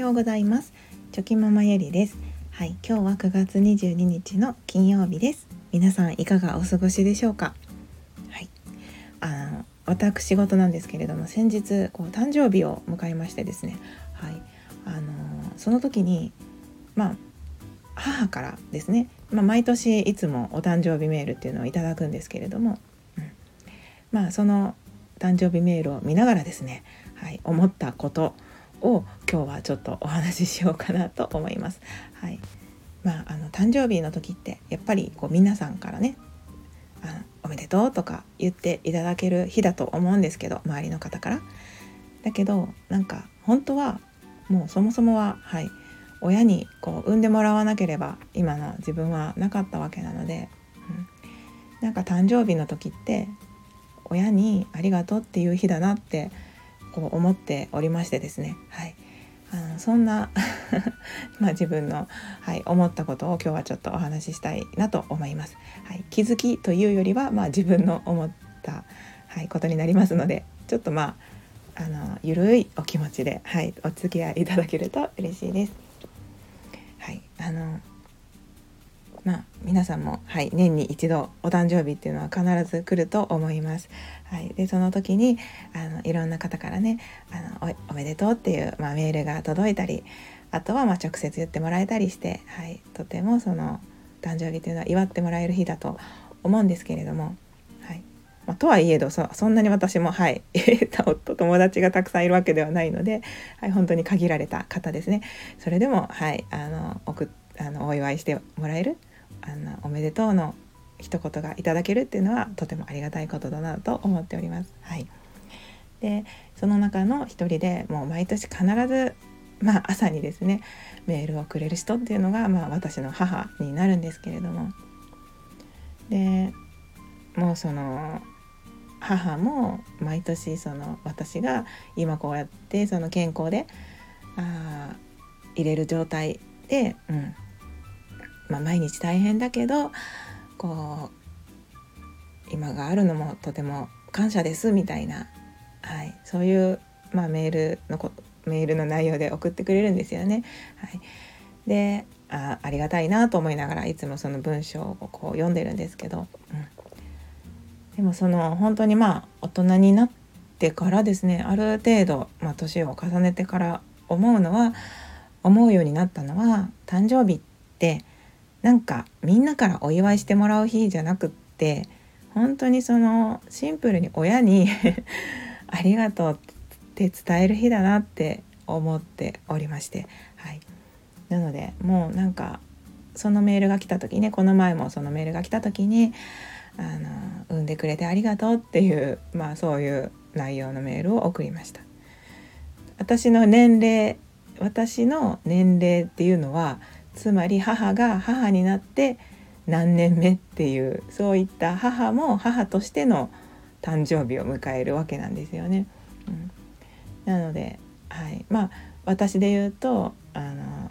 ようございます。チョキママゆりです。はい今日は9月22日の金曜日です。皆さんいかがお過ごしでしょうか？はいあの私事なんですけれども先日こう誕生日を迎えましてですね。はいあのその時にまあ母からですね、まあ、毎年いつもお誕生日メールっていうのをいただくんですけれども、うん、まあその誕生日メールを見ながらですね、はい、思ったことを今日はちょっとお話ししようかなと思います。はいまあ、あの誕生日の時ってやっぱりこう皆さんからねあの「おめでとう」とか言っていただける日だと思うんですけど周りの方から。だけどなんか本当はもうそもそもは、はい、親にこう産んでもらわなければ今の自分はなかったわけなので、うん、なんか誕生日の時って親に「ありがとう」っていう日だなってこう思っておりましてですね、はい、あのそんな まあ自分の、はい、思ったことを今日はちょっとお話ししたいなと思います。はい、気づきというよりは、まあ、自分の思った、はい、ことになりますのでちょっとまああのゆるいお気持ちで、はい、お付き合いいただけると嬉しいです。はい、あのまあ、皆さんも、はい、年に一度お誕生日っていうのは必ず来ると思います。はい、でその時にあのいろんな方からねあのおめでとうっていう、まあ、メールが届いたりあとはま直接言ってもらえたりして、はい、とてもその誕生日っていうのは祝ってもらえる日だと思うんですけれども、はい。まあ、とはいえどそんなに私も、はい、友達がたくさんいるわけではないので、はい、本当に限られた方ですね。それでも、はい、あの送あのお祝いしてもらえるあのおめでとうの一言がいただけるっていうのはとてもありがたいことだなと思っております。はい、でその中の一人でもう毎年必ず、まあ、朝にですねメールをくれる人っていうのが、まあ、私の母になるんですけれどもでもうその母も毎年その私が今こうやってその健康であ入れる状態で、うんまあ、毎日大変だけどこう今があるのもとても感謝ですみたいな、はい、そういう、まあ、メールのこメールの内容で送ってくれるんですよね。はい、であありがたいなと思いながらいつもその文章をこう読んでるんですけど、うん、でもその本当にまあ大人になってからですねある程度、まあ、年を重ねてから思うのは思うようになったのは誕生日ってなんかみんなからお祝いしてもらう日じゃなくって本当にそのシンプルに親に ありがとうって伝える日だなって思っておりまして、はい、なのでもうなんかそのメールが来た時ねこの前もそのメールが来た時にあの産んでくれてありがとうっていうまあそういう内容のメールを送りました。私の年齢私の年齢っていうのはつまり母が母になって何年目っていうそういった母も母としての誕生日を迎えるわけなんですよね。うん、なので、はい、まあ私で言うとあの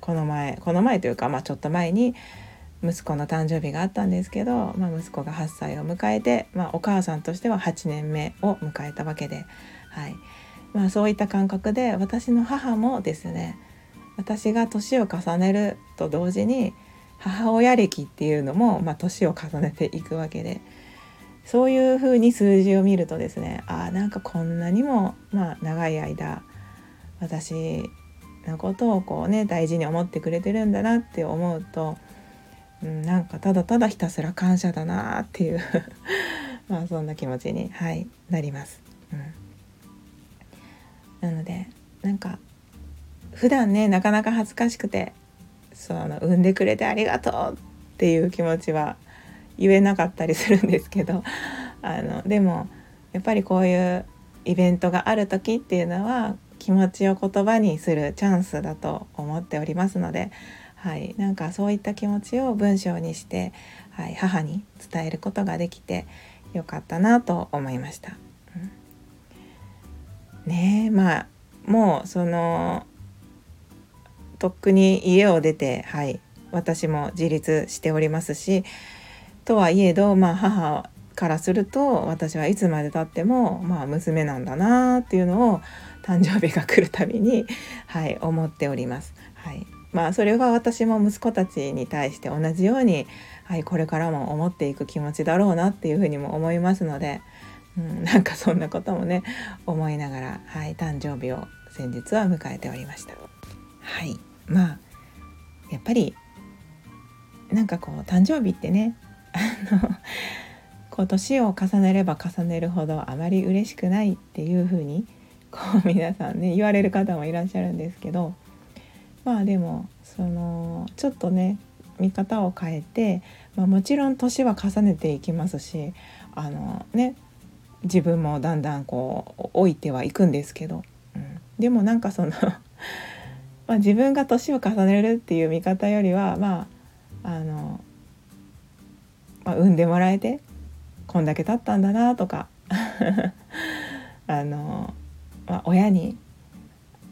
この前この前というか、まあ、ちょっと前に息子の誕生日があったんですけど、まあ、息子が8歳を迎えて、まあ、お母さんとしては8年目を迎えたわけで、はい。まあ、そういった感覚で私の母もですね私が年を重ねると同時に母親歴っていうのも、まあ、年を重ねていくわけでそういうふうに数字を見るとですねあなんかこんなにも、まあ、長い間私のことをこうね大事に思ってくれてるんだなって思うと、うん、なんかただただひたすら感謝だなっていう まあそんな気持ちに、はい、なります。うん、なのでなんか普段ねなかなか恥ずかしくてその産んでくれてありがとうっていう気持ちは言えなかったりするんですけど あのでもやっぱりこういうイベントがある時っていうのは気持ちを言葉にするチャンスだと思っておりますので、はい、なんかそういった気持ちを文章にして、はい、母に伝えることができてよかったなと思いました。うん、ねまあもうそのとっくに家を出て、はい、私も自立しておりますしとはいえど、まあ、母からすると私はいつまでたってもまあ娘なんだなっていうのを誕生日が来るたびに、はい、思っております。はいまあ、それは私も息子たちに対して同じように、はい、これからも思っていく気持ちだろうなっていうふうにも思いますので、うん、なんかそんなこともね思いながら、はい、誕生日を先日は迎えておりました。はいまあやっぱりなんかこう誕生日ってね あのこう年を重ねれば重ねるほどあまり嬉しくないっていう風にこう皆さんね言われる方もいらっしゃるんですけどまあでもそのちょっとね見方を変えて、まあ、もちろん年は重ねていきますしあのね自分もだんだんこう老いてはいくんですけど、うん、でもなんかその まあ自分が年を重ねるっていう見方よりはまああの、まあ、産んでもらえてこんだけ経ったんだなとか あの、まあ、親に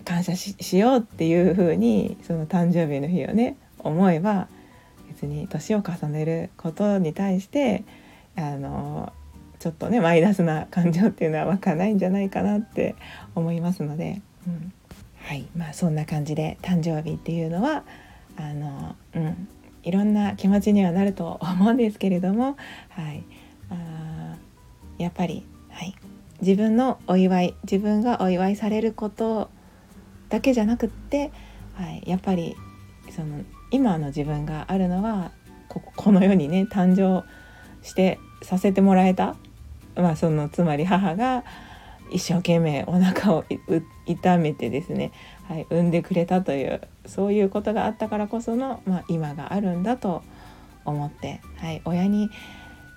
感謝しようっていう風にその誕生日の日をね思えば別に年を重ねることに対してあのちょっとねマイナスな感情っていうのは湧かないんじゃないかなって思いますので、うん、はいまあそんな感じで誕生日っていうのはあの、うん、いろんな気持ちにはなると思うんですけれども、はい、あやっぱり、はい、自分のお祝い自分がお祝いされることだけじゃなくって、はい、やっぱりその今の自分があるのはここの世にね誕生してさせてもらえた、まあ、そのつまり母が一生懸命お腹を痛めてですね、はい、産んでくれたというそういうことがあったからこその、まあ、今があるんだと思って、はい、親に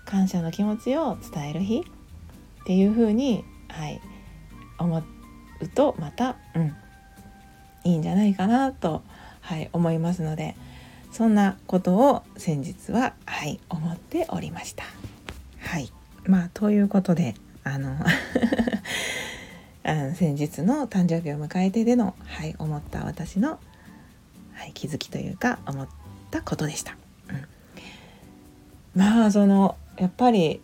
感謝の気持ちを伝える日っていうふうに、はい、思うとまた、うん、いいんじゃないかなと、はい、思いますのでそんなことを先日は、はい、思っておりました。はいまあ、ということであの あの先日の誕生日を迎えてでの、はい、思った私の、はい、気づきというか思ったことでした。うん、まあそのやっぱり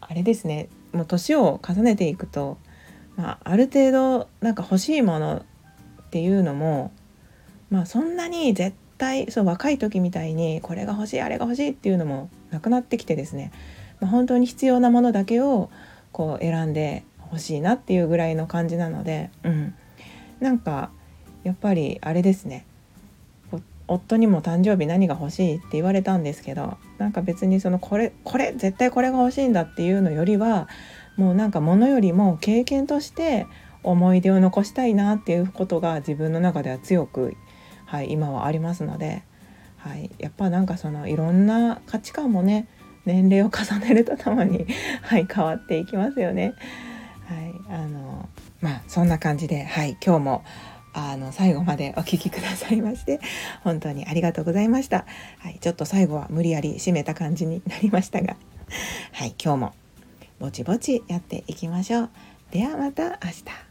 あれですね。もう年を重ねていくと、まあ、ある程度なんか欲しいものっていうのもまあそんなに絶対そう若い時みたいにこれが欲しいあれが欲しいっていうのもなくなってきてですね、まあ、本当に必要なものだけをこう選んでほしいなっていうぐらいの感じなので、うん、なんかやっぱりあれですね夫にも誕生日何が欲しいって言われたんですけどなんか別にそのこれこれ絶対これが欲しいんだっていうのよりはもうなんか物よりも経験として思い出を残したいなっていうことが自分の中では強く、はい、今はありますので、はい、やっぱなんかそのいろんな価値観もね年齢を重ねるとともに、はい、変わっていきますよね。あのまあそんな感じで、はい、今日もあの最後までお聴きくださいまして本当にありがとうございました。はい、ちょっと最後は無理やり締めた感じになりましたが、はい、今日もぼちぼちやっていきましょう。ではまた明日。